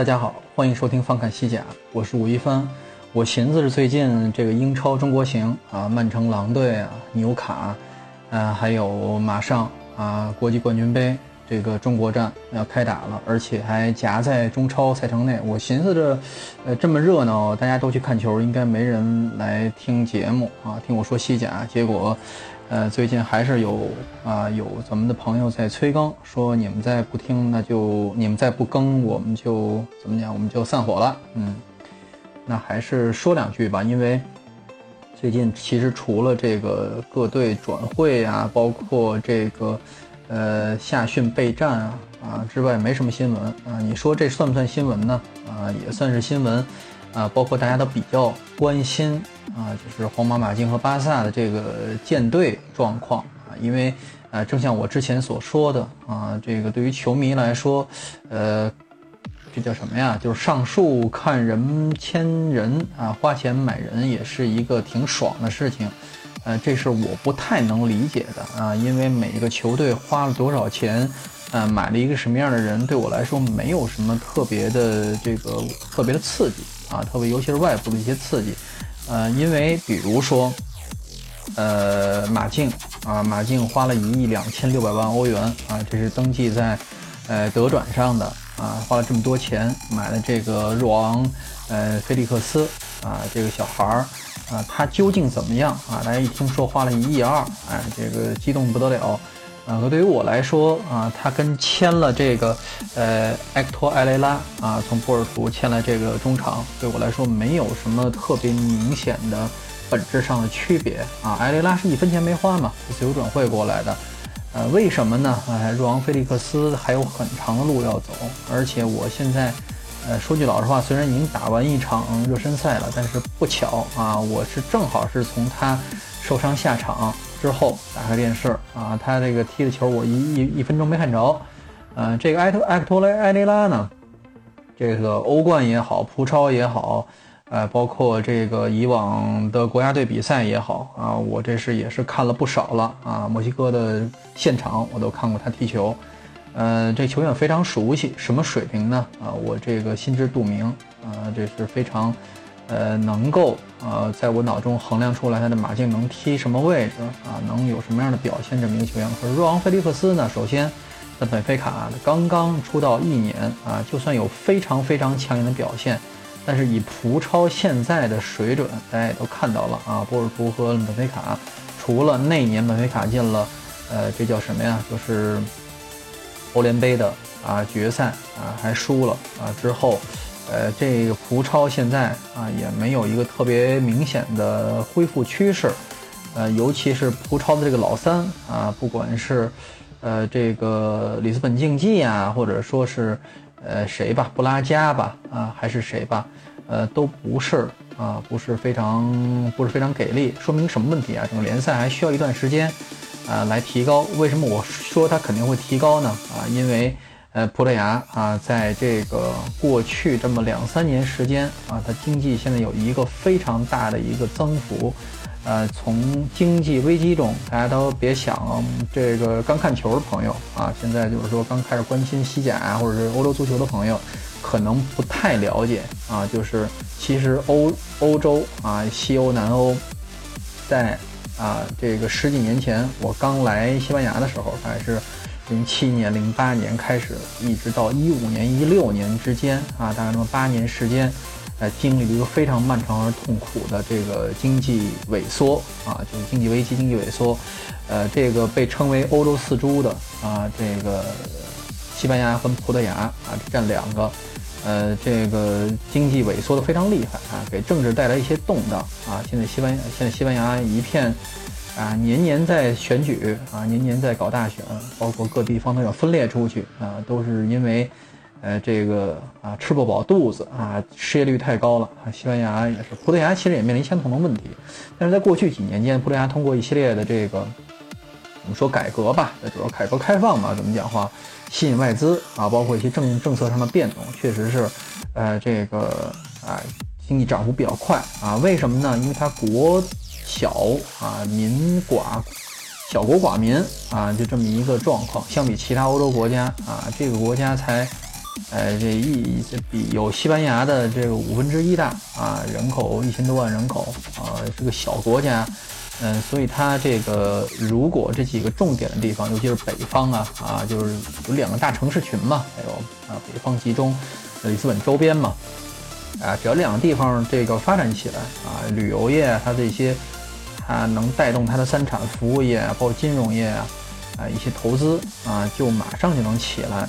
大家好，欢迎收听翻看西甲，我是吴一帆。我寻思着最近这个英超中国行啊，曼城狼队啊，纽卡，呃，还有马上啊国际冠军杯这个中国站要开打了，而且还夹在中超赛程内。我寻思着，呃，这么热闹，大家都去看球，应该没人来听节目啊，听我说西甲。结果。呃，最近还是有啊，有咱们的朋友在催更，说你们再不听，那就你们再不更，我们就怎么讲，我们就散伙了。嗯，那还是说两句吧，因为最近其实除了这个各队转会啊，包括这个呃夏训备战啊啊之外，没什么新闻啊。你说这算不算新闻呢？啊，也算是新闻啊，包括大家都比较关心。啊，就是皇马、马竞和巴萨的这个舰队状况啊，因为，呃，正像我之前所说的啊，这个对于球迷来说，呃，这叫什么呀？就是上树看人牵人啊，花钱买人也是一个挺爽的事情，呃，这是我不太能理解的啊，因为每一个球队花了多少钱，呃，买了一个什么样的人，对我来说没有什么特别的这个特别的刺激啊，特别尤其是外部的一些刺激。呃，因为比如说，呃，马竞啊，马竞花了一亿两千六百万欧元啊，这是登记在呃德转上的啊，花了这么多钱买了这个若昂呃菲利克斯啊，这个小孩儿啊，他究竟怎么样啊？大家一听说花了一亿二，哎，这个激动不得了。啊，可对于我来说啊，他跟签了这个，呃，埃克托·埃雷拉啊，从波尔图签了这个中场，对我来说没有什么特别明显的本质上的区别啊。埃雷拉是一分钱没花嘛，自由转会过来的，呃，为什么呢？哎，若昂·菲利克斯还有很长的路要走，而且我现在，呃，说句老实话，虽然已经打完一场热身赛了，但是不巧啊，我是正好是从他受伤下场。之后打开电视啊，他这个踢的球我一一一分钟没看着，呃，这个埃托埃克托雷埃雷拉呢，这个欧冠也好，葡超也好，呃，包括这个以往的国家队比赛也好啊，我这是也是看了不少了啊，墨西哥的现场我都看过他踢球，呃，这球员非常熟悉，什么水平呢？啊，我这个心知肚明啊，这是非常。呃，能够呃，在我脑中衡量出来他的马竞能踢什么位置啊，能有什么样的表现？这么一个球员。可是若昂·菲利克斯呢？首先，在本菲卡刚刚出道一年啊，就算有非常非常抢眼的表现，但是以葡超现在的水准，大家也都看到了啊，波尔图和本菲卡，除了那年本菲卡进了，呃，这叫什么呀？就是欧联杯的啊决赛啊，还输了啊之后。呃，这个葡超现在啊也没有一个特别明显的恢复趋势，呃，尤其是葡超的这个老三啊，不管是呃这个里斯本竞技啊，或者说是呃谁吧，布拉加吧，啊还是谁吧，呃都不是啊，不是非常不是非常给力，说明什么问题啊？整个联赛还需要一段时间啊来提高。为什么我说它肯定会提高呢？啊，因为。呃，葡萄牙啊，在这个过去这么两三年时间啊，它经济现在有一个非常大的一个增幅。呃，从经济危机中，大家都别想这个刚看球的朋友啊，现在就是说刚开始关心西甲啊，或者是欧洲足球的朋友，可能不太了解啊。就是其实欧欧洲啊，西欧、南欧，在啊这个十几年前，我刚来西班牙的时候，还是。零七年、零八年开始，一直到一五年、一六年之间啊，大概那么八年时间，呃，经历了一个非常漫长而痛苦的这个经济萎缩啊，就是经济危机、经济萎缩，呃，这个被称为欧洲四猪的啊，这个西班牙和葡萄牙啊，占两个，呃，这个经济萎缩的非常厉害啊，给政治带来一些动荡啊。现在西班现在西班牙一片啊，年年在选举啊，年年在搞大选，包括各地方都要分裂出去啊，都是因为。呃，这个啊，吃不饱肚子啊，失业率太高了啊。西班牙也是，葡萄牙其实也面临相同的问题。但是在过去几年间，葡萄牙通过一系列的这个，我们说改革吧，主要改革开放嘛，怎么讲话，吸引外资啊，包括一些政政策上的变动，确实是，呃，这个啊，经济涨幅比较快啊。为什么呢？因为它国小啊，民寡，小国寡民啊，就这么一个状况。相比其他欧洲国家啊，这个国家才。呃，这一这比有西班牙的这个五分之一大啊，人口一千多万人口啊，是个小国家，嗯，所以它这个如果这几个重点的地方，尤其是北方啊啊，就是有两个大城市群嘛，还有啊北方集中，里斯本周边嘛，啊，只要两个地方这个发展起来啊，旅游业它这些，它能带动它的三产服务业啊，包括金融业啊，啊一些投资啊，就马上就能起来。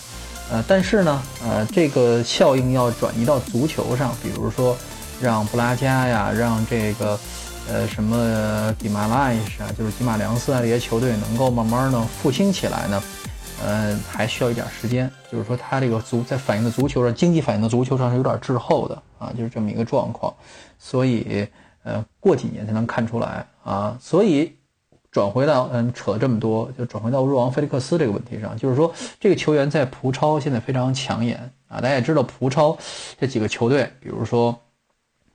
呃，但是呢，呃，这个效应要转移到足球上，比如说，让布拉加呀，让这个，呃，什么迪马拉斯啊，就是吉马良斯啊这些球队能够慢慢的复兴起来呢，呃，还需要一点时间。就是说，它这个足在反映的足球上，经济反映的足球上是有点滞后的啊，就是这么一个状况。所以，呃，过几年才能看出来啊。所以。转回到嗯，扯这么多，就转回到若昂·菲利克斯这个问题上，就是说这个球员在葡超现在非常抢眼啊。大家也知道，葡超这几个球队，比如说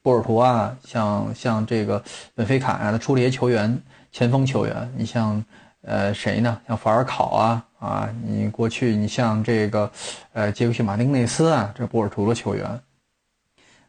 波尔图啊，像像这个本菲卡啊，他出了一些球员，前锋球员。你像呃谁呢？像法尔考啊啊，你过去你像这个呃杰克逊·马丁内斯啊，这波尔图的球员。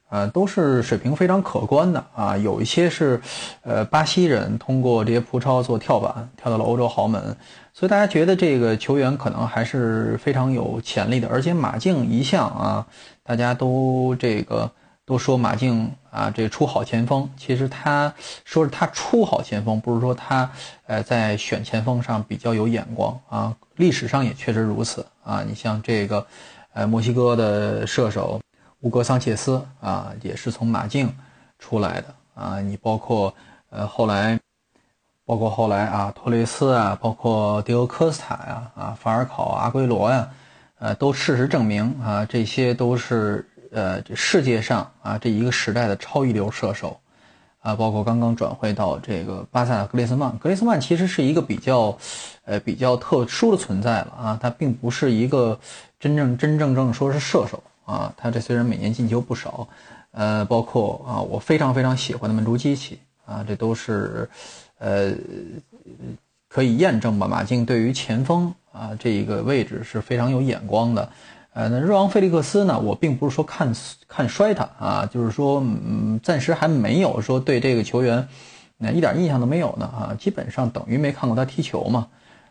呃，都是水平非常可观的啊，有一些是，呃，巴西人通过这些葡超做跳板，跳到了欧洲豪门，所以大家觉得这个球员可能还是非常有潜力的。而且马竞一向啊，大家都这个都说马竞啊，这出好前锋。其实他说是他出好前锋，不是说他呃在选前锋上比较有眼光啊。历史上也确实如此啊。你像这个，呃，墨西哥的射手。乌格桑切斯啊，也是从马竞出来的啊。你包括呃后来，包括后来啊，托雷斯啊，包括迪欧科斯塔呀，啊，法尔考、阿圭罗呀，呃，都事实证明啊，这些都是呃这世界上啊这一个时代的超一流射手啊。包括刚刚转会到这个巴萨的格雷斯曼，格雷斯曼其实是一个比较呃比较特殊的存在了啊，他并不是一个真正真正正说是射手。啊，他这虽然每年进球不少，呃，包括啊，我非常非常喜欢的门柱机器啊，这都是，呃，可以验证吧？马竞对于前锋啊这一个位置是非常有眼光的。呃，那热昂·费利克斯呢，我并不是说看看衰他啊，就是说，嗯，暂时还没有说对这个球员那一点印象都没有呢啊，基本上等于没看过他踢球嘛。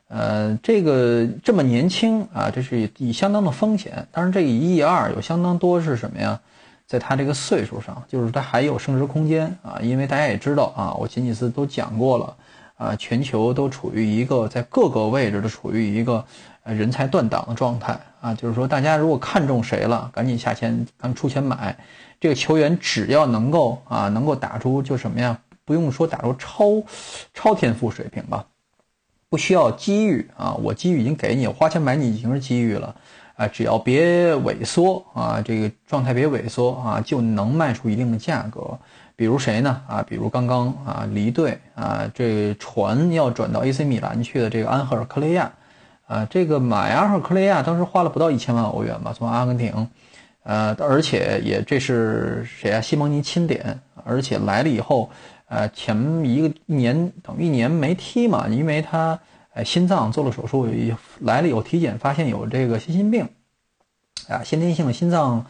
呃，这个这么年轻啊，这是以相当的风险。当然，这一亿二有相当多是什么呀？在他这个岁数上，就是他还有升值空间啊。因为大家也知道啊，我前几次都讲过了啊，全球都处于一个在各个位置都处于一个人才断档的状态啊。就是说，大家如果看中谁了，赶紧下钱，赶紧出钱买这个球员，只要能够啊，能够打出就什么呀？不用说打出超超天赋水平吧。不需要机遇啊，我机遇已经给你，花钱买你已经是机遇了，啊，只要别萎缩啊，这个状态别萎缩啊，就能卖出一定的价格。比如谁呢？啊，比如刚刚啊离队啊，这船要转到 AC 米兰去的这个安赫尔克雷亚，啊，这个买安赫尔克雷亚当时花了不到一千万欧元吧，从阿根廷，呃，而且也这是谁啊？西蒙尼钦点，而且来了以后。呃，前一个一年等于一年没踢嘛，因为他呃心脏做了手术，来了有体检发现有这个心心病，啊，先天性的心脏，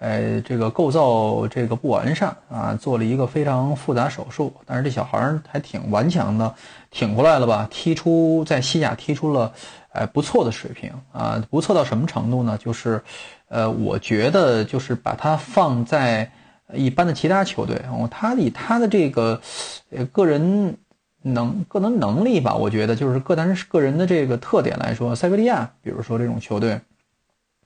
呃，这个构造这个不完善啊，做了一个非常复杂手术，但是这小孩还挺顽强的，挺过来了吧？踢出在西甲踢出了，呃，不错的水平啊，不错到什么程度呢？就是，呃，我觉得就是把它放在。一般的其他球队。哦，他以他的这个呃个人能个人能力吧，我觉得就是个人个人的这个特点来说，塞维利亚，比如说这种球队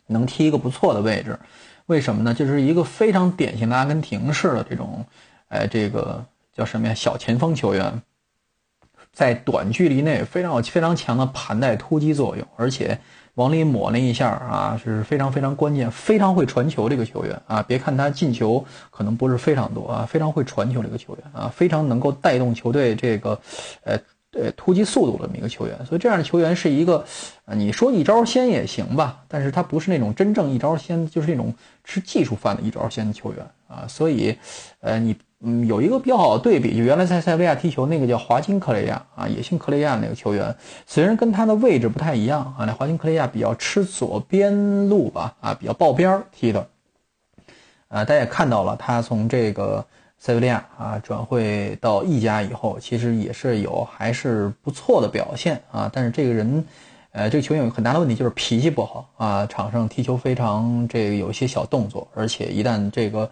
能踢一个不错的位置。为什么呢？就是一个非常典型的阿根廷式的这种，哎，这个叫什么呀？小前锋球员，在短距离内非常有非常强的盘带突击作用，而且往里抹那一下啊，是非常非常关键，非常会传球这个球员啊。别看他进球可能不是非常多啊，非常会传球这个球员啊，非常能够带动球队这个，呃。对突击速度的这么一个球员，所以这样的球员是一个，你说一招鲜也行吧，但是他不是那种真正一招鲜，就是那种吃技术饭的一招鲜的球员啊。所以，呃，你嗯有一个比较好的对比，就原来在塞维利亚踢球那个叫华金克雷亚啊，也姓克雷亚那个球员，虽然跟他的位置不太一样啊，那华金克雷亚比较吃左边路吧，啊，比较抱边踢的，啊，大家也看到了，他从这个。塞维利亚啊，转会到意甲以后，其实也是有还是不错的表现啊。但是这个人，呃，这个球员有很大的问题，就是脾气不好啊。场上踢球非常这个有一些小动作，而且一旦这个，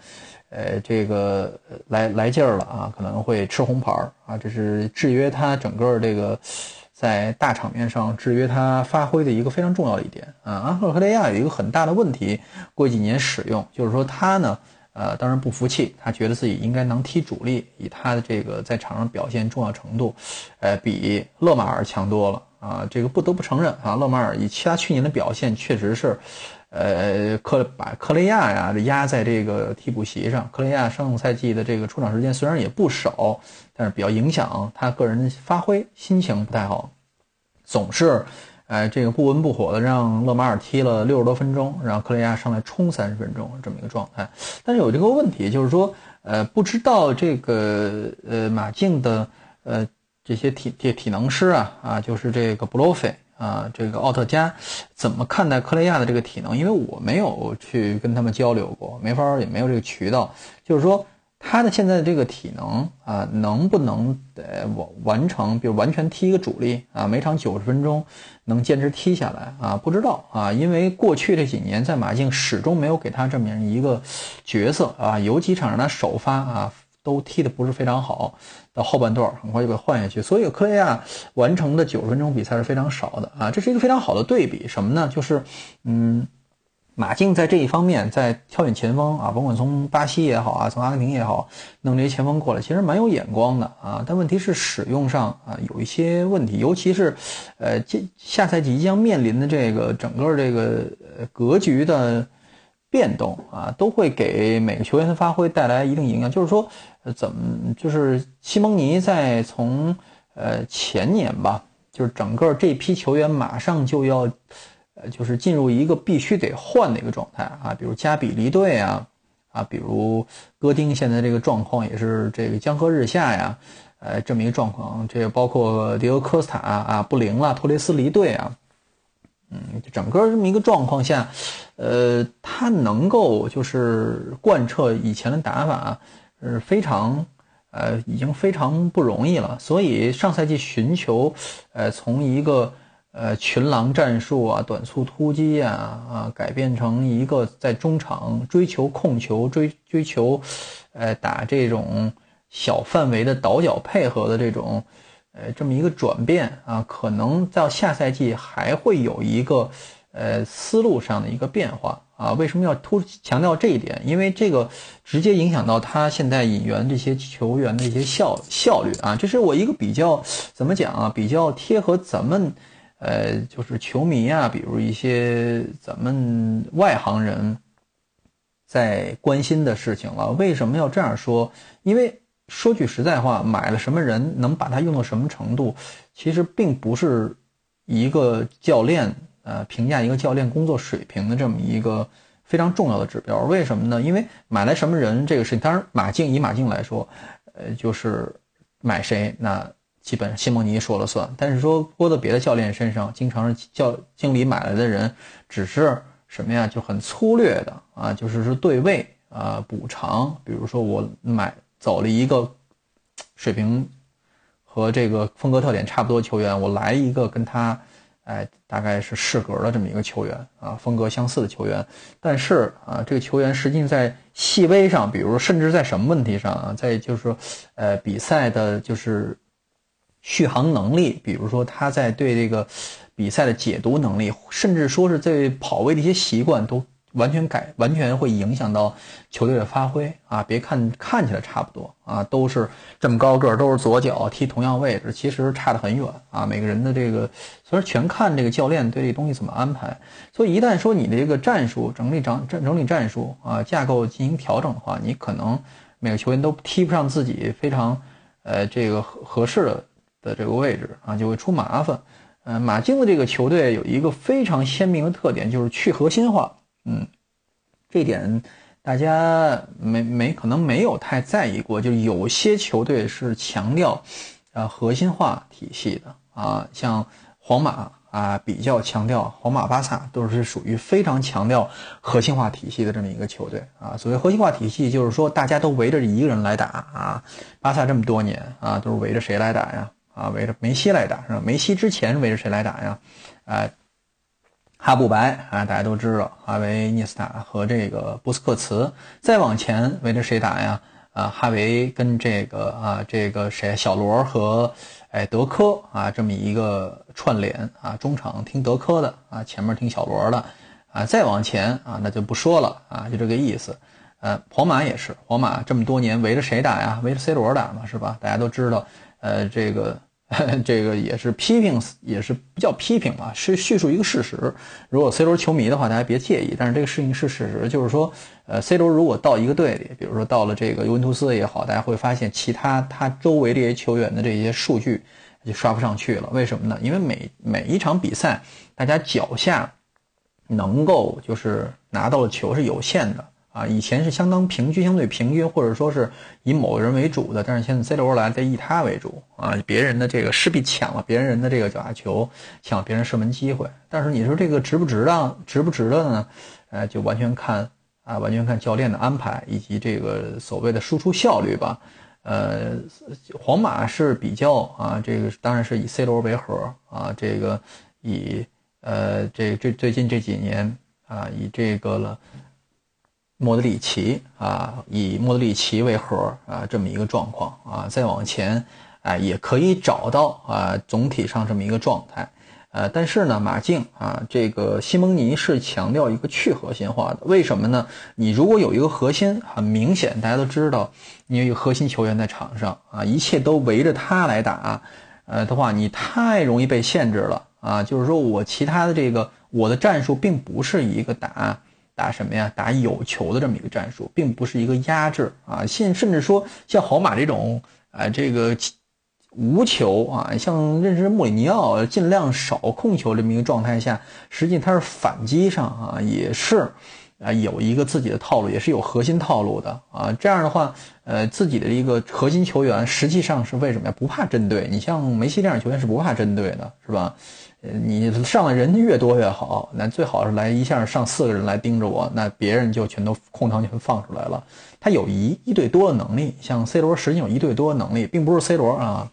呃，这个来来劲儿了啊，可能会吃红牌啊。这是制约他整个这个在大场面上制约他发挥的一个非常重要的一点啊。阿赫克雷亚有一个很大的问题，过几年使用就是说他呢。呃，当然不服气，他觉得自己应该能踢主力，以他的这个在场上表现重要程度，呃，比勒马尔强多了啊。这个不得不承认啊，勒马尔以其他去年的表现，确实是，呃，克把克雷亚呀压在这个替补席上。克雷亚上赛季的这个出场时间虽然也不少，但是比较影响他个人发挥，心情不太好，总是。哎，这个不温不火的让勒马尔踢了六十多分钟，让克雷亚上来冲三十分钟这么一个状态。但是有这个问题，就是说，呃，不知道这个呃马竞的呃这些体体体能师啊啊，就是这个布洛菲啊，这个奥特加怎么看待克雷亚的这个体能？因为我没有去跟他们交流过，没法也没有这个渠道，就是说。他的现在的这个体能啊，能不能呃完完成，比如完全踢一个主力啊，每场九十分钟能坚持踢下来啊？不知道啊，因为过去这几年在马竞始终没有给他这么一个角色啊，有几场让他首发啊，都踢得不是非常好，到后半段很快就被换下去，所以克雷亚完成的九十分钟比赛是非常少的啊，这是一个非常好的对比，什么呢？就是嗯。马竞在这一方面，在挑选前锋啊，甭管从巴西也好啊，从阿根廷也好，弄这些前锋过来，其实蛮有眼光的啊。但问题是使用上啊有一些问题，尤其是，呃，这下赛季即将面临的这个整个这个格局的变动啊，都会给每个球员的发挥带来一定影响。就是说，怎么就是西蒙尼在从呃前年吧，就是整个这批球员马上就要。呃，就是进入一个必须得换的一个状态啊，比如加比离队啊，啊，比如戈丁现在这个状况也是这个江河日下呀，呃，这么一个状况，这个包括迪欧科斯塔啊不灵了，托雷斯离队啊，嗯，整个这么一个状况下，呃，他能够就是贯彻以前的打法是非常，呃，已经非常不容易了，所以上赛季寻求，呃，从一个。呃，群狼战术啊，短促突击啊，啊，改变成一个在中场追求控球、追追求，呃，打这种小范围的倒脚配合的这种，呃，这么一个转变啊，可能到下赛季还会有一个，呃，思路上的一个变化啊。为什么要突强调这一点？因为这个直接影响到他现在引援这些球员的一些效效率啊。这是我一个比较怎么讲啊？比较贴合咱们。呃，就是球迷啊，比如一些咱们外行人，在关心的事情了。为什么要这样说？因为说句实在话，买了什么人，能把它用到什么程度，其实并不是一个教练呃评价一个教练工作水平的这么一个非常重要的指标。为什么呢？因为买来什么人这个事情，当然马竞以马竞来说，呃，就是买谁那。基本西蒙尼说了算，但是说拨到别的教练身上，经常是教经理买来的人，只是什么呀，就很粗略的啊，就是说对位啊，补偿。比如说我买走了一个水平和这个风格特点差不多球员，我来一个跟他哎，大概是适格的这么一个球员啊，风格相似的球员。但是啊，这个球员实际在细微上，比如甚至在什么问题上啊，在就是说，呃，比赛的就是续航能力，比如说他在对这个比赛的解读能力，甚至说是在跑位的一些习惯都。完全改，完全会影响到球队的发挥啊！别看看起来差不多啊，都是这么高个儿，都是左脚踢同样位置，其实差得很远啊！每个人的这个，所以全看这个教练对这东西怎么安排。所以一旦说你的这个战术整理、整整理战术啊，架构进行调整的话，你可能每个球员都踢不上自己非常呃这个合合适的的这个位置啊，就会出麻烦。嗯，马竞的这个球队有一个非常鲜明的特点，就是去核心化。嗯，这点大家没没可能没有太在意过，就有些球队是强调，呃核心化体系的啊，像皇马啊比较强调，皇马、巴萨都是属于非常强调核心化体系的这么一个球队啊。所谓核心化体系，就是说大家都围着一个人来打啊。巴萨这么多年啊，都是围着谁来打呀？啊，围着梅西来打是吧？梅西之前围着谁来打呀？啊。哈布白啊，大家都知道，哈维、涅斯塔和这个布斯克茨。再往前围着谁打呀？啊，哈维跟这个啊，这个谁？小罗和哎德科啊，这么一个串联啊，中场听德科的啊，前面听小罗的啊。再往前啊，那就不说了啊，就这个意思。呃，皇马也是，皇马这么多年围着谁打呀？围着 C 罗打嘛，是吧？大家都知道，呃，这个。这个也是批评，也是不叫批评吧，是叙述一个事实。如果 C 罗球迷的话，大家别介意。但是这个事情是事实，就是说，呃，C 罗如果到一个队里，比如说到了这个尤文图斯也好，大家会发现其他他周围这些球员的这些数据就刷不上去了。为什么呢？因为每每一场比赛，大家脚下能够就是拿到的球是有限的。啊，以前是相当平均，相对平均，或者说是以某个人为主的，但是现在 C 罗来得以他为主啊，别人的这个势必抢了别人的这个脚下球，抢别人射门机会。但是你说这个值不值当，值不值得呢？呃，就完全看啊，完全看教练的安排以及这个所谓的输出效率吧。呃，皇马是比较啊，这个当然是以 C 罗为核啊，这个以呃这这最近这几年啊，以这个了。莫德里奇啊，以莫德里奇为核啊，这么一个状况啊，再往前啊，也可以找到啊，总体上这么一个状态。呃，但是呢，马竞啊，这个西蒙尼是强调一个去核心化的。为什么呢？你如果有一个核心，很明显，大家都知道，你有一个核心球员在场上啊，一切都围着他来打，呃的话，你太容易被限制了啊。就是说我其他的这个我的战术并不是一个打。打什么呀？打有球的这么一个战术，并不是一个压制啊。现甚至说像皇马这种啊，这个无球啊，像认识穆里尼奥尽量少控球这么一个状态下，实际他是反击上啊，也是啊有一个自己的套路，也是有核心套路的啊。这样的话，呃，自己的一个核心球员实际上是为什么呀？不怕针对你，像梅西这样球员是不怕针对的，是吧？你上的人越多越好，那最好是来一下上四个人来盯着我，那别人就全都空场全放出来了。他有一一对多的能力，像 C 罗实际有一对多的能力，并不是 C 罗啊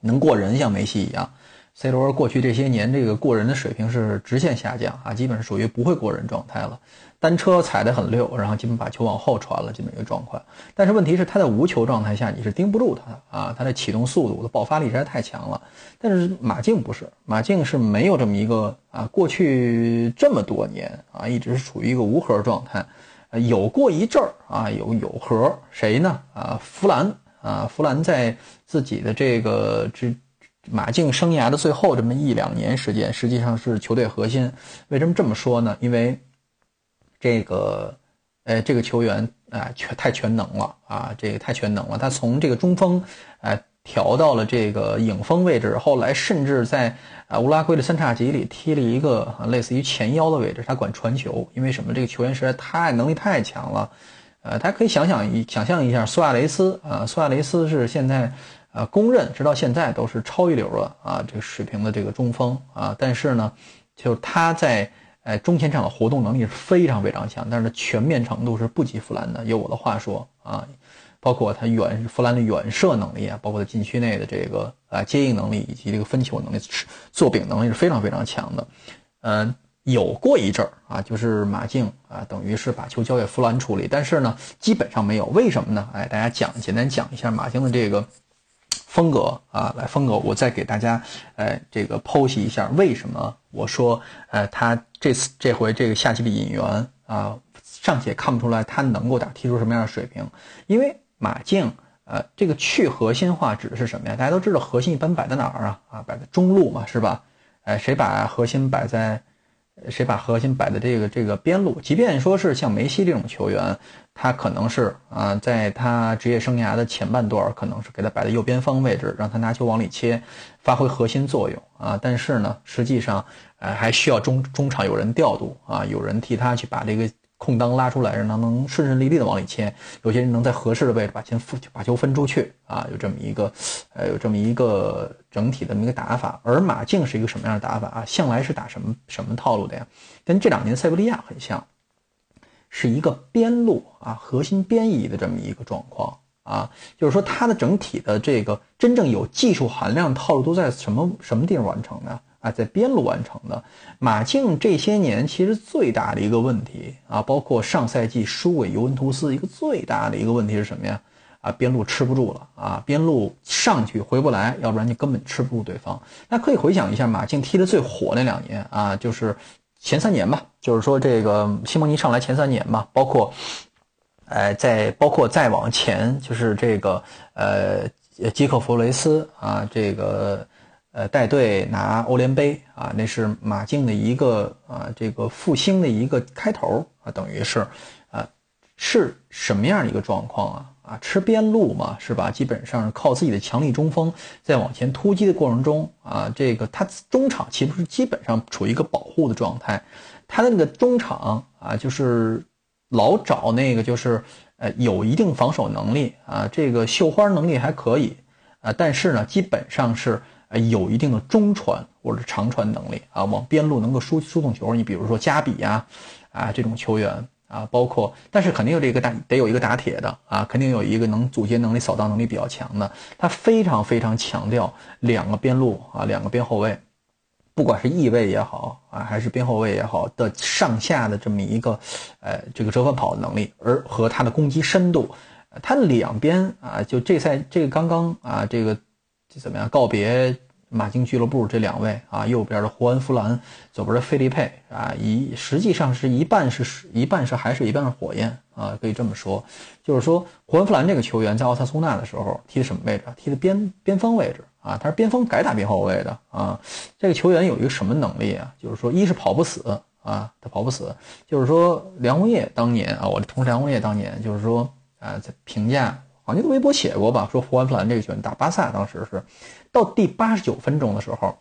能过人，像梅西一样。C 罗过去这些年这个过人的水平是直线下降啊，基本是属于不会过人状态了。单车踩得很溜，然后基本把球往后传了，这么一个状况。但是问题是，他在无球状态下，你是盯不住他的啊，他的启动速度、的爆发力实在太强了。但是马竞不是，马竞是没有这么一个啊，过去这么多年啊，一直是处于一个无核状态。有过一阵儿啊，有有核，谁呢？啊，弗兰啊，弗兰在自己的这个这马竞生涯的最后这么一两年时间，实际上是球队核心。为什么这么说呢？因为这个，呃，这个球员啊，全太全能了啊，这个太全能了。他从这个中锋，呃，调到了这个影锋位置，后来甚至在啊乌拉圭的三叉戟里踢了一个类似于前腰的位置，他管传球。因为什么？这个球员实在太能力太强了。呃，大家可以想想一想象一下，苏亚雷斯啊，苏亚雷斯是现在呃公认直到现在都是超一流的啊这个水平的这个中锋啊，但是呢，就他在。哎，中前场的活动能力是非常非常强，但是全面程度是不及弗兰的。有我的话说啊，包括他远弗兰的远射能力啊，包括他禁区内的这个啊接应能力以及这个分球能力、做饼能力是非常非常强的。嗯，有过一阵儿啊，就是马竞啊，等于是把球交给弗兰处理，但是呢，基本上没有。为什么呢？哎，大家讲简单讲一下马竞的这个。风格啊，来风格，我再给大家，呃，这个剖析一下为什么我说，呃，他这次这回这个夏季的引援啊，尚且看不出来他能够打踢出什么样的水平，因为马竞，呃，这个去核心化指的是什么呀？大家都知道核心一般摆在哪儿啊？啊，摆在中路嘛，是吧？哎，谁把核心摆在？谁把核心摆在这个这个边路？即便说是像梅西这种球员，他可能是啊，在他职业生涯的前半段，可能是给他摆在右边方位置，让他拿球往里切，发挥核心作用啊。但是呢，实际上，呃，还需要中中场有人调度啊，有人替他去把这个。空当拉出来，让他能顺顺利利的往里切。有些人能在合适的位置把球分把球分出去啊，有这么一个，呃，有这么一个整体的这么一个打法。而马竞是一个什么样的打法啊？向来是打什么什么套路的呀？跟这两年塞维利亚很像，是一个边路啊，核心边移的这么一个状况啊。就是说，它的整体的这个真正有技术含量套路都在什么什么地方完成的？啊，在边路完成的马竞这些年其实最大的一个问题啊，包括上赛季输给尤文图斯，一个最大的一个问题是什么呀？啊，边路吃不住了啊，边路上去回不来，要不然你根本吃不住对方。那可以回想一下马竞踢的最火那两年啊，就是前三年吧，就是说这个西蒙尼上来前三年吧，包括，呃，在包括再往前，就是这个呃基克弗雷斯啊，这个。呃，带队拿欧联杯啊，那是马竞的一个啊，这个复兴的一个开头啊，等于是，啊，是什么样的一个状况啊？啊，吃边路嘛，是吧？基本上是靠自己的强力中锋在往前突击的过程中啊，这个他中场其实是基本上处于一个保护的状态，他的那个中场啊，就是老找那个就是呃有一定防守能力啊，这个绣花能力还可以啊，但是呢，基本上是。呃，有一定的中传或者长传能力啊，往边路能够输输送球。你比如说加比呀，啊这种球员啊，包括，但是肯定有这个打得有一个打铁的啊，肯定有一个能阻截能力、扫荡能力比较强的。他非常非常强调两个边路啊，两个边后卫，不管是翼位也好啊，还是边后卫也好的上下的这么一个，呃，这个折返跑的能力，而和他的攻击深度，他两边啊，就这赛这个刚刚啊，这个。这怎么样？告别马竞俱乐部这两位啊，右边的胡安·弗兰，左边的费利佩啊，一实际上是一半是一半是海水，一半是火焰啊，可以这么说。就是说，胡安·弗兰这个球员在奥萨苏纳的时候踢的什么位置？踢的边边锋位置啊，他是边锋改打边后卫的啊。这个球员有一个什么能力啊？就是说，一是跑不死啊，他跑不死。就是说，梁红叶当年啊，我的同事梁红叶当年就是说啊，在评价。好像微博写过吧，说胡安·弗兰这个球员打巴萨，当时是到第八十九分钟的时候，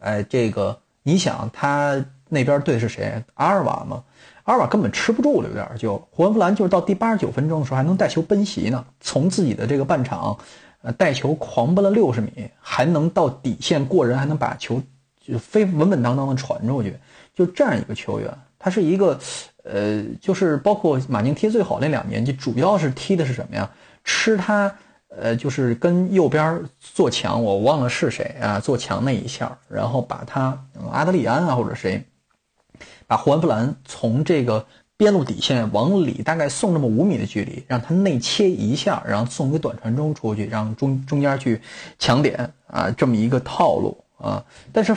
哎，这个你想他那边对是谁？阿尔瓦吗？阿尔瓦根本吃不住了，有点就胡安·弗兰就是到第八十九分钟的时候还能带球奔袭呢，从自己的这个半场，呃，带球狂奔了六十米，还能到底线过人，还能把球就非稳稳当当的传出去，就这样一个球员，他是一个，呃，就是包括马竞踢最好那两年，就主要是踢的是什么呀？吃他，呃，就是跟右边做墙，我忘了是谁啊，做墙那一下，然后把他阿德里安啊或者谁，把胡安·弗兰从这个边路底线往里大概送那么五米的距离，让他内切一下，然后送给短传中出去，让中中间去抢点啊，这么一个套路啊。但是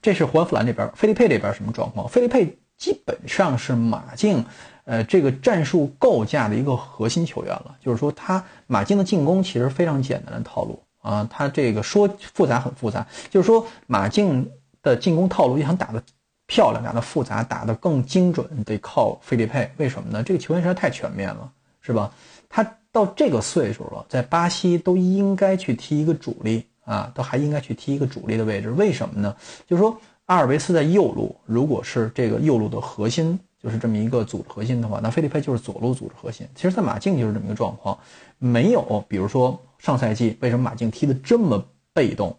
这是胡安·弗兰这边，费利佩这边什么状况？费利佩基本上是马竞。呃，这个战术构架的一个核心球员了，就是说他马竞的进攻其实非常简单的套路啊，他这个说复杂很复杂，就是说马竞的进攻套路要想打得漂亮、打得复杂、打得更精准，得靠费利佩。为什么呢？这个球员实在太全面了，是吧？他到这个岁数了，在巴西都应该去踢一个主力啊，都还应该去踢一个主力的位置。为什么呢？就是说阿尔维斯在右路，如果是这个右路的核心。就是这么一个组织核心的话，那菲利佩就是左路组织核心。其实，在马竞就是这么一个状况，没有，比如说上赛季为什么马竞踢得这么被动，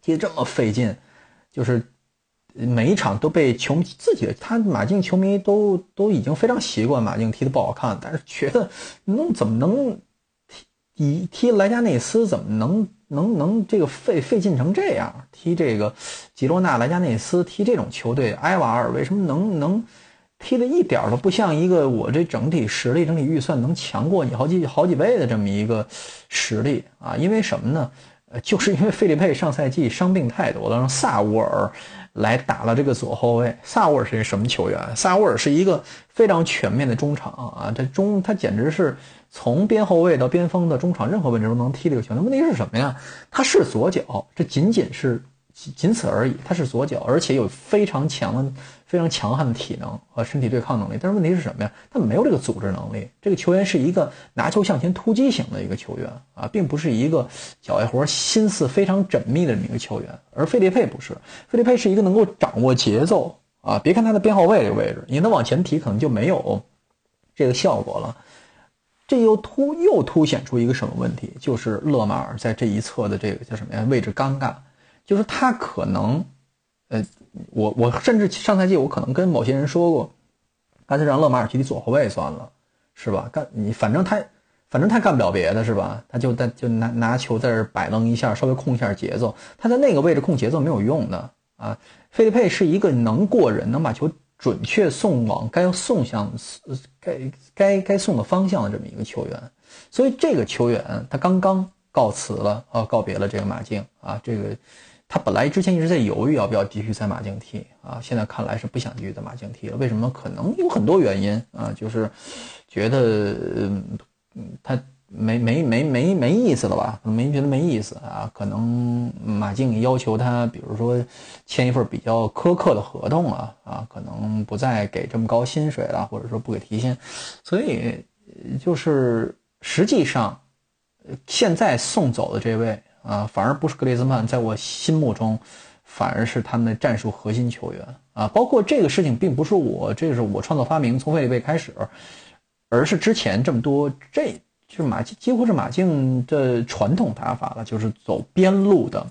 踢得这么费劲，就是每一场都被球迷自己，他马竞球迷都都已经非常习惯马竞踢的不好看，但是觉得能怎么能踢踢莱加内斯怎么能能能这个费费劲成这样？踢这个吉罗纳莱加内斯踢这种球队，埃瓦尔为什么能能踢的一点都不像一个我这整体实力整体预算能强过你好几好几倍的这么一个实力啊？因为什么呢？呃，就是因为费利佩上赛季伤病太多了，让萨乌尔。来打了这个左后卫，萨乌尔是一什么球员？萨乌尔是一个非常全面的中场啊，这中他简直是从边后卫到边锋的中场任何位置都能踢这个球员。问题是什么呀？他是左脚，这仅仅是。仅此而已，他是左脚，而且有非常强的、非常强悍的体能和身体对抗能力。但是问题是什么呀？他没有这个组织能力。这个球员是一个拿球向前突击型的一个球员啊，并不是一个脚外活、心思非常缜密的这么一个球员。而费利佩不是，费利佩是一个能够掌握节奏啊。别看他的边后卫这个位置，你能往前提，可能就没有这个效果了。这又突又凸显出一个什么问题？就是勒马尔在这一侧的这个叫什么呀？位置尴尬。就是他可能，呃，我我甚至上赛季我可能跟某些人说过，干脆让勒马尔踢左后卫算了，是吧？干你反正他反正他干不了别的，是吧？他就在就拿拿球在这摆弄一下，稍微控一下节奏。他在那个位置控节奏没有用的啊。费利佩是一个能过人，能把球准确送往该送向该该该送的方向的这么一个球员。所以这个球员他刚刚告辞了啊，告别了这个马竞啊，这个。他本来之前一直在犹豫要不要继续在马竞踢啊，现在看来是不想继续在马竞踢了。为什么？可能有很多原因啊，就是觉得嗯他没没没没没意思了吧？没觉得没意思啊？可能马竞要求他，比如说签一份比较苛刻的合同啊啊，可能不再给这么高薪水了，或者说不给提薪。所以就是实际上现在送走的这位。啊，反而不是格列兹曼，在我心目中，反而是他们的战术核心球员啊。包括这个事情，并不是我，这是我创造发明，从费利贝开始，而是之前这么多，这就是马竞，几乎是马竞的传统打法了，就是走边路的，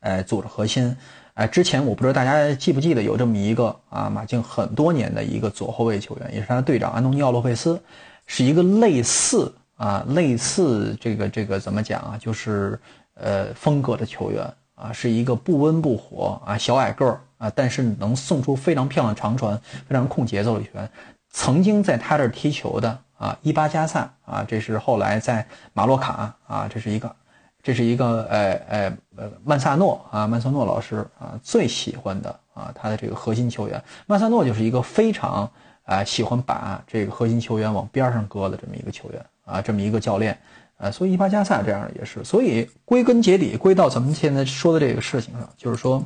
哎，组织核心。哎，之前我不知道大家记不记得有这么一个啊，马竞很多年的一个左后卫球员，也是他的队长安东尼奥洛佩斯，是一个类似啊，类似这个这个怎么讲啊，就是。呃，风格的球员啊，是一个不温不火啊，小矮个儿啊，但是能送出非常漂亮长传，非常控节奏的球员。曾经在他这儿踢球的啊，伊巴加萨啊，这是后来在马洛卡啊，这是一个，这是一个呃呃呃曼萨诺啊，曼萨诺老师啊最喜欢的啊，他的这个核心球员。曼萨诺就是一个非常啊喜欢把这个核心球员往边上搁的这么一个球员啊，这么一个教练。啊，所以伊巴加萨这样也是，所以归根结底归到咱们现在说的这个事情上，就是说，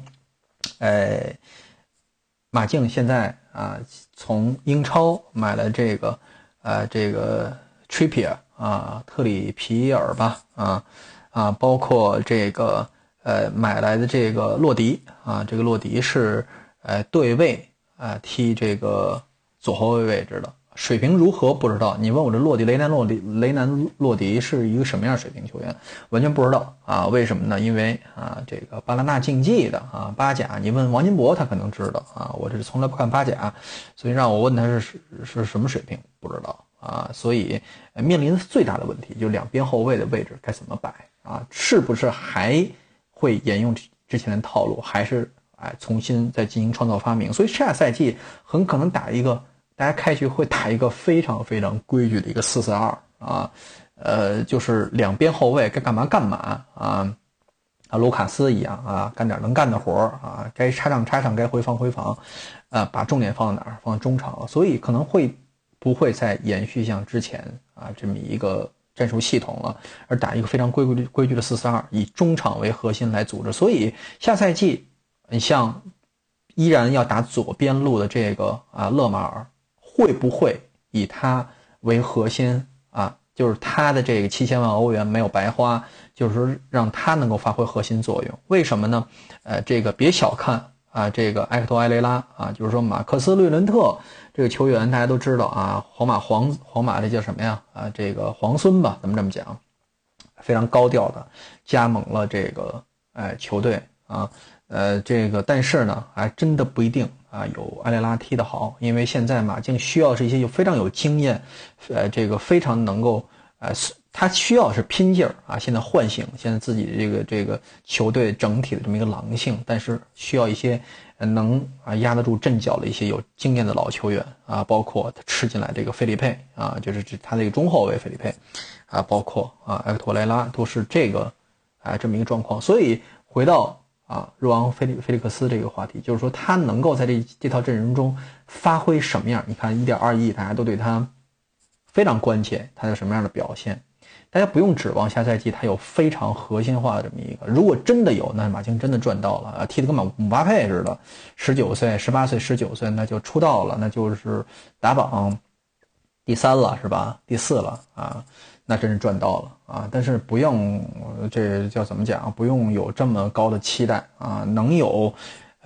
呃，马竞现在啊，从英超买了这个，呃，这个 Trippier 啊，特里皮尔吧，啊啊，包括这个呃买来的这个洛迪啊，这个洛迪是呃对位啊踢这个左后卫位置的。水平如何不知道？你问我这洛迪雷南洛迪雷南洛迪是一个什么样水平球员？完全不知道啊！为什么呢？因为啊，这个巴拉纳竞技的啊巴甲，你问王金博，他可能知道啊。我这是从来不看巴甲，所以让我问他是是什么水平，不知道啊。所以面临的最大的问题就是两边后卫的位置该怎么摆啊？是不是还会沿用之前的套路，还是哎重新再进行创造发明？所以下赛季很可能打一个。大家开局会打一个非常非常规矩的一个四四二啊，呃，就是两边后卫该干嘛干嘛啊，啊，卢卡斯一样啊，干点能干的活啊，该插上插上，该回防回防，啊，把重点放在哪儿？放在中场，所以可能会不会再延续像之前啊这么一个战术系统了，而打一个非常规规矩规矩的四四二，以中场为核心来组织。所以下赛季你像依然要打左边路的这个啊勒马尔。会不会以他为核心啊？就是他的这个七千万欧元没有白花，就是说让他能够发挥核心作用。为什么呢？呃，这个别小看啊，这个埃克托埃雷拉啊，就是说马克思略伦特这个球员，大家都知道啊，皇马皇皇马这叫什么呀？啊，这个皇孙吧，咱们这么讲，非常高调的加盟了这个哎球队啊。呃，这个但是呢，还真的不一定啊，有埃雷拉踢得好，因为现在马竞需要是一些有非常有经验，呃，这个非常能够，呃，他需要是拼劲儿啊，现在唤醒现在自己这个这个球队整体的这么一个狼性，但是需要一些能啊压得住阵脚的一些有经验的老球员啊，包括他吃进来这个费利佩啊，就是这他这个中后卫费利佩啊，包括啊埃克托雷拉都是这个啊这么一个状况，所以回到。啊，若昂·菲利菲利克斯这个话题，就是说他能够在这这套阵容中发挥什么样？你看，一点二亿，大家都对他非常关切，他有什么样的表现？大家不用指望下赛季他有非常核心化的这么一个。如果真的有，那马竞真的赚到了啊！踢得跟马姆巴佩似的，十九岁、十八岁、十九岁，那就出道了，那就是打榜第三了，是吧？第四了啊！那真是赚到了啊！但是不用，这叫怎么讲？不用有这么高的期待啊！能有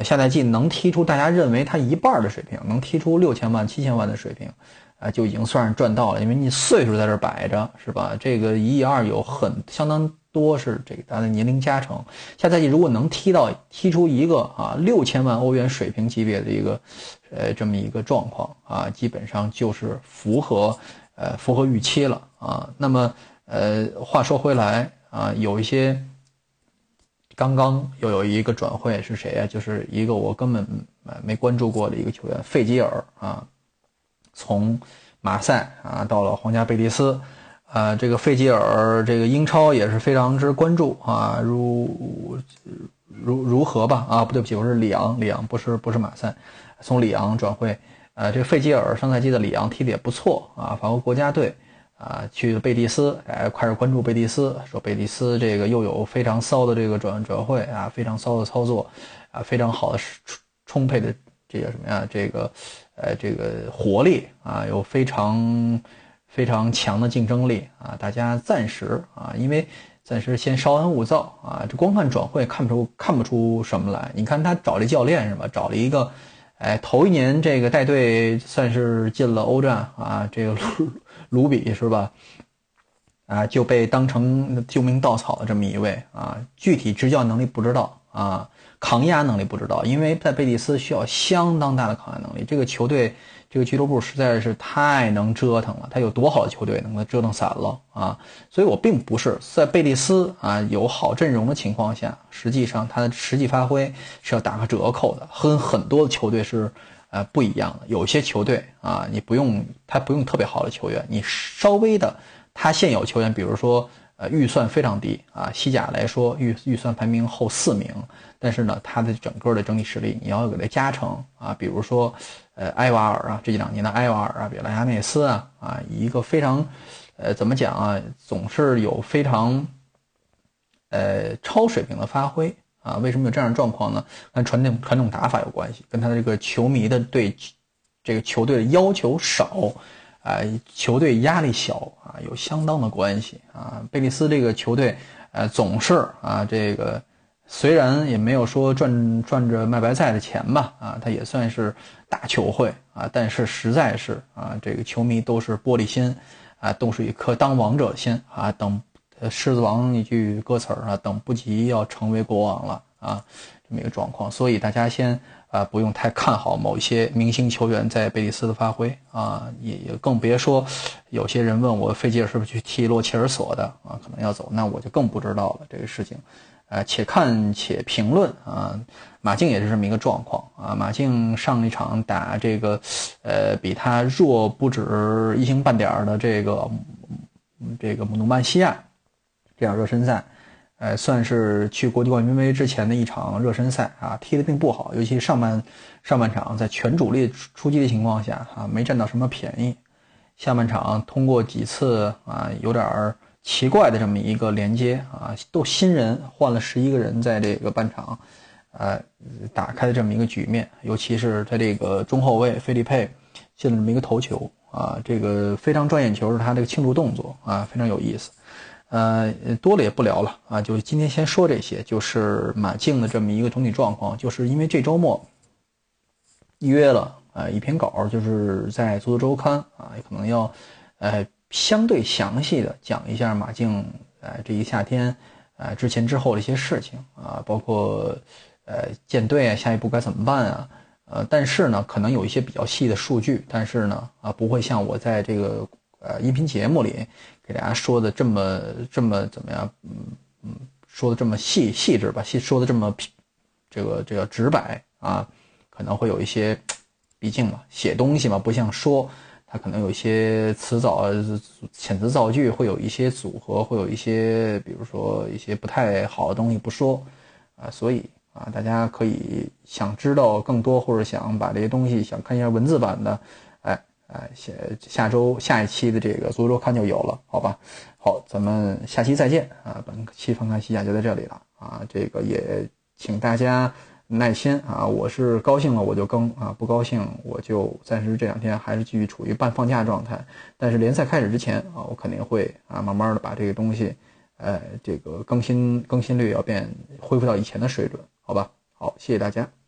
下赛季能踢出大家认为他一半的水平，能踢出六千万、七千万的水平，啊，就已经算是赚到了。因为你岁数在这摆着，是吧？这个一亿二有很相当多是这个他的年龄加成。下赛季如果能踢到踢出一个啊六千万欧元水平级别的一个，呃，这么一个状况啊，基本上就是符合。呃，符合预期了啊。那么，呃，话说回来啊，有一些刚刚又有一个转会是谁啊？就是一个我根本没关注过的一个球员费吉尔啊，从马赛啊到了皇家贝蒂斯啊。这个费吉尔，这个英超也是非常之关注啊，如如如何吧？啊，不对不起，我是里昂，里昂不是不是马赛，从里昂转会。呃，这个费吉尔上赛季的里昂踢得也不错啊，法国国家队啊去贝蒂斯，哎，开始关注贝蒂斯，说贝蒂斯这个又有非常骚的这个转转会啊，非常骚的操作啊，非常好的充充沛的这个什么呀，这个呃这个活力啊，有非常非常强的竞争力啊，大家暂时啊，因为暂时先稍安勿躁啊，这光看转会看不出看不出什么来，你看他找这教练是吧？找了一个。哎，头一年这个带队算是进了欧战啊，这个卢卢比是吧？啊，就被当成救命稻草的这么一位啊，具体执教能力不知道啊，抗压能力不知道，因为在贝蒂斯需要相当大的抗压能力，这个球队。这个俱乐部实在是太能折腾了，他有多好的球队能给折腾散了啊！所以我并不是在贝蒂斯啊有好阵容的情况下，实际上他的实际发挥是要打个折扣的，和很多的球队是呃不一样的。有些球队啊，你不用他不用特别好的球员，你稍微的他现有球员，比如说呃预算非常低啊，西甲来说预预算排名后四名，但是呢他的整个的整体实力你要给他加成啊，比如说。呃，埃瓦尔啊，这一两年的埃瓦尔啊，比莱亚内斯啊，啊，一个非常，呃，怎么讲啊，总是有非常，呃，超水平的发挥啊。为什么有这样的状况呢？跟传统传统打法有关系，跟他的这个球迷的对这个球队的要求少，啊，球队压力小啊，有相当的关系啊。贝利斯这个球队，呃，总是啊，这个。虽然也没有说赚赚着卖白菜的钱吧，啊，他也算是大球会啊，但是实在是啊，这个球迷都是玻璃心，啊，都是一颗当王者心啊，等狮子王一句歌词啊，等不及要成为国王了啊，这么一个状况，所以大家先啊不用太看好某一些明星球员在贝蒂斯的发挥啊，也也更别说有些人问我费吉尔是不是去踢洛切尔索的啊，可能要走，那我就更不知道了这个事情。呃，且看且评论啊。马竞也是这么一个状况啊。马竞上一场打这个，呃，比他弱不止一星半点的这个，这个姆努曼西亚这场热身赛，呃，算是去国际冠军杯之前的一场热身赛啊，踢得并不好，尤其上半上半场在全主力出击的情况下啊，没占到什么便宜。下半场通过几次啊，有点儿。奇怪的这么一个连接啊，都新人换了十一个人在这个半场，呃，打开的这么一个局面，尤其是他这个中后卫费利佩进了这么一个头球啊，这个非常赚眼球是他这个庆祝动作啊，非常有意思。呃，多了也不聊了啊，就今天先说这些，就是马竞的这么一个总体状况，就是因为这周末预约了啊一篇稿，就是在足球周刊啊，可能要呃。相对详细的讲一下马竞，呃，这一夏天，呃，之前之后的一些事情啊，包括，呃舰队啊，下一步该怎么办啊？呃，但是呢，可能有一些比较细的数据，但是呢，啊，不会像我在这个呃音频节目里给大家说的这么这么怎么样，嗯嗯，说的这么细细致吧，细说的这么这个这个直白啊，可能会有一些，毕竟嘛，写东西嘛，不像说，它可能有一些词藻、遣词造句会有一些组合，会有一些，比如说一些不太好的东西不说啊，所以。啊，大家可以想知道更多，或者想把这些东西想看一下文字版的，哎哎，下下周下一期的这个足球周刊就有了，好吧？好，咱们下期再见啊！本期翻看西甲就在这里了啊，这个也请大家耐心啊，我是高兴了我就更啊，不高兴我就暂时这两天还是继续处于半放假状态，但是联赛开始之前啊，我肯定会啊，慢慢的把这个东西，呃，这个更新更新率要变恢复到以前的水准。好吧，好，谢谢大家。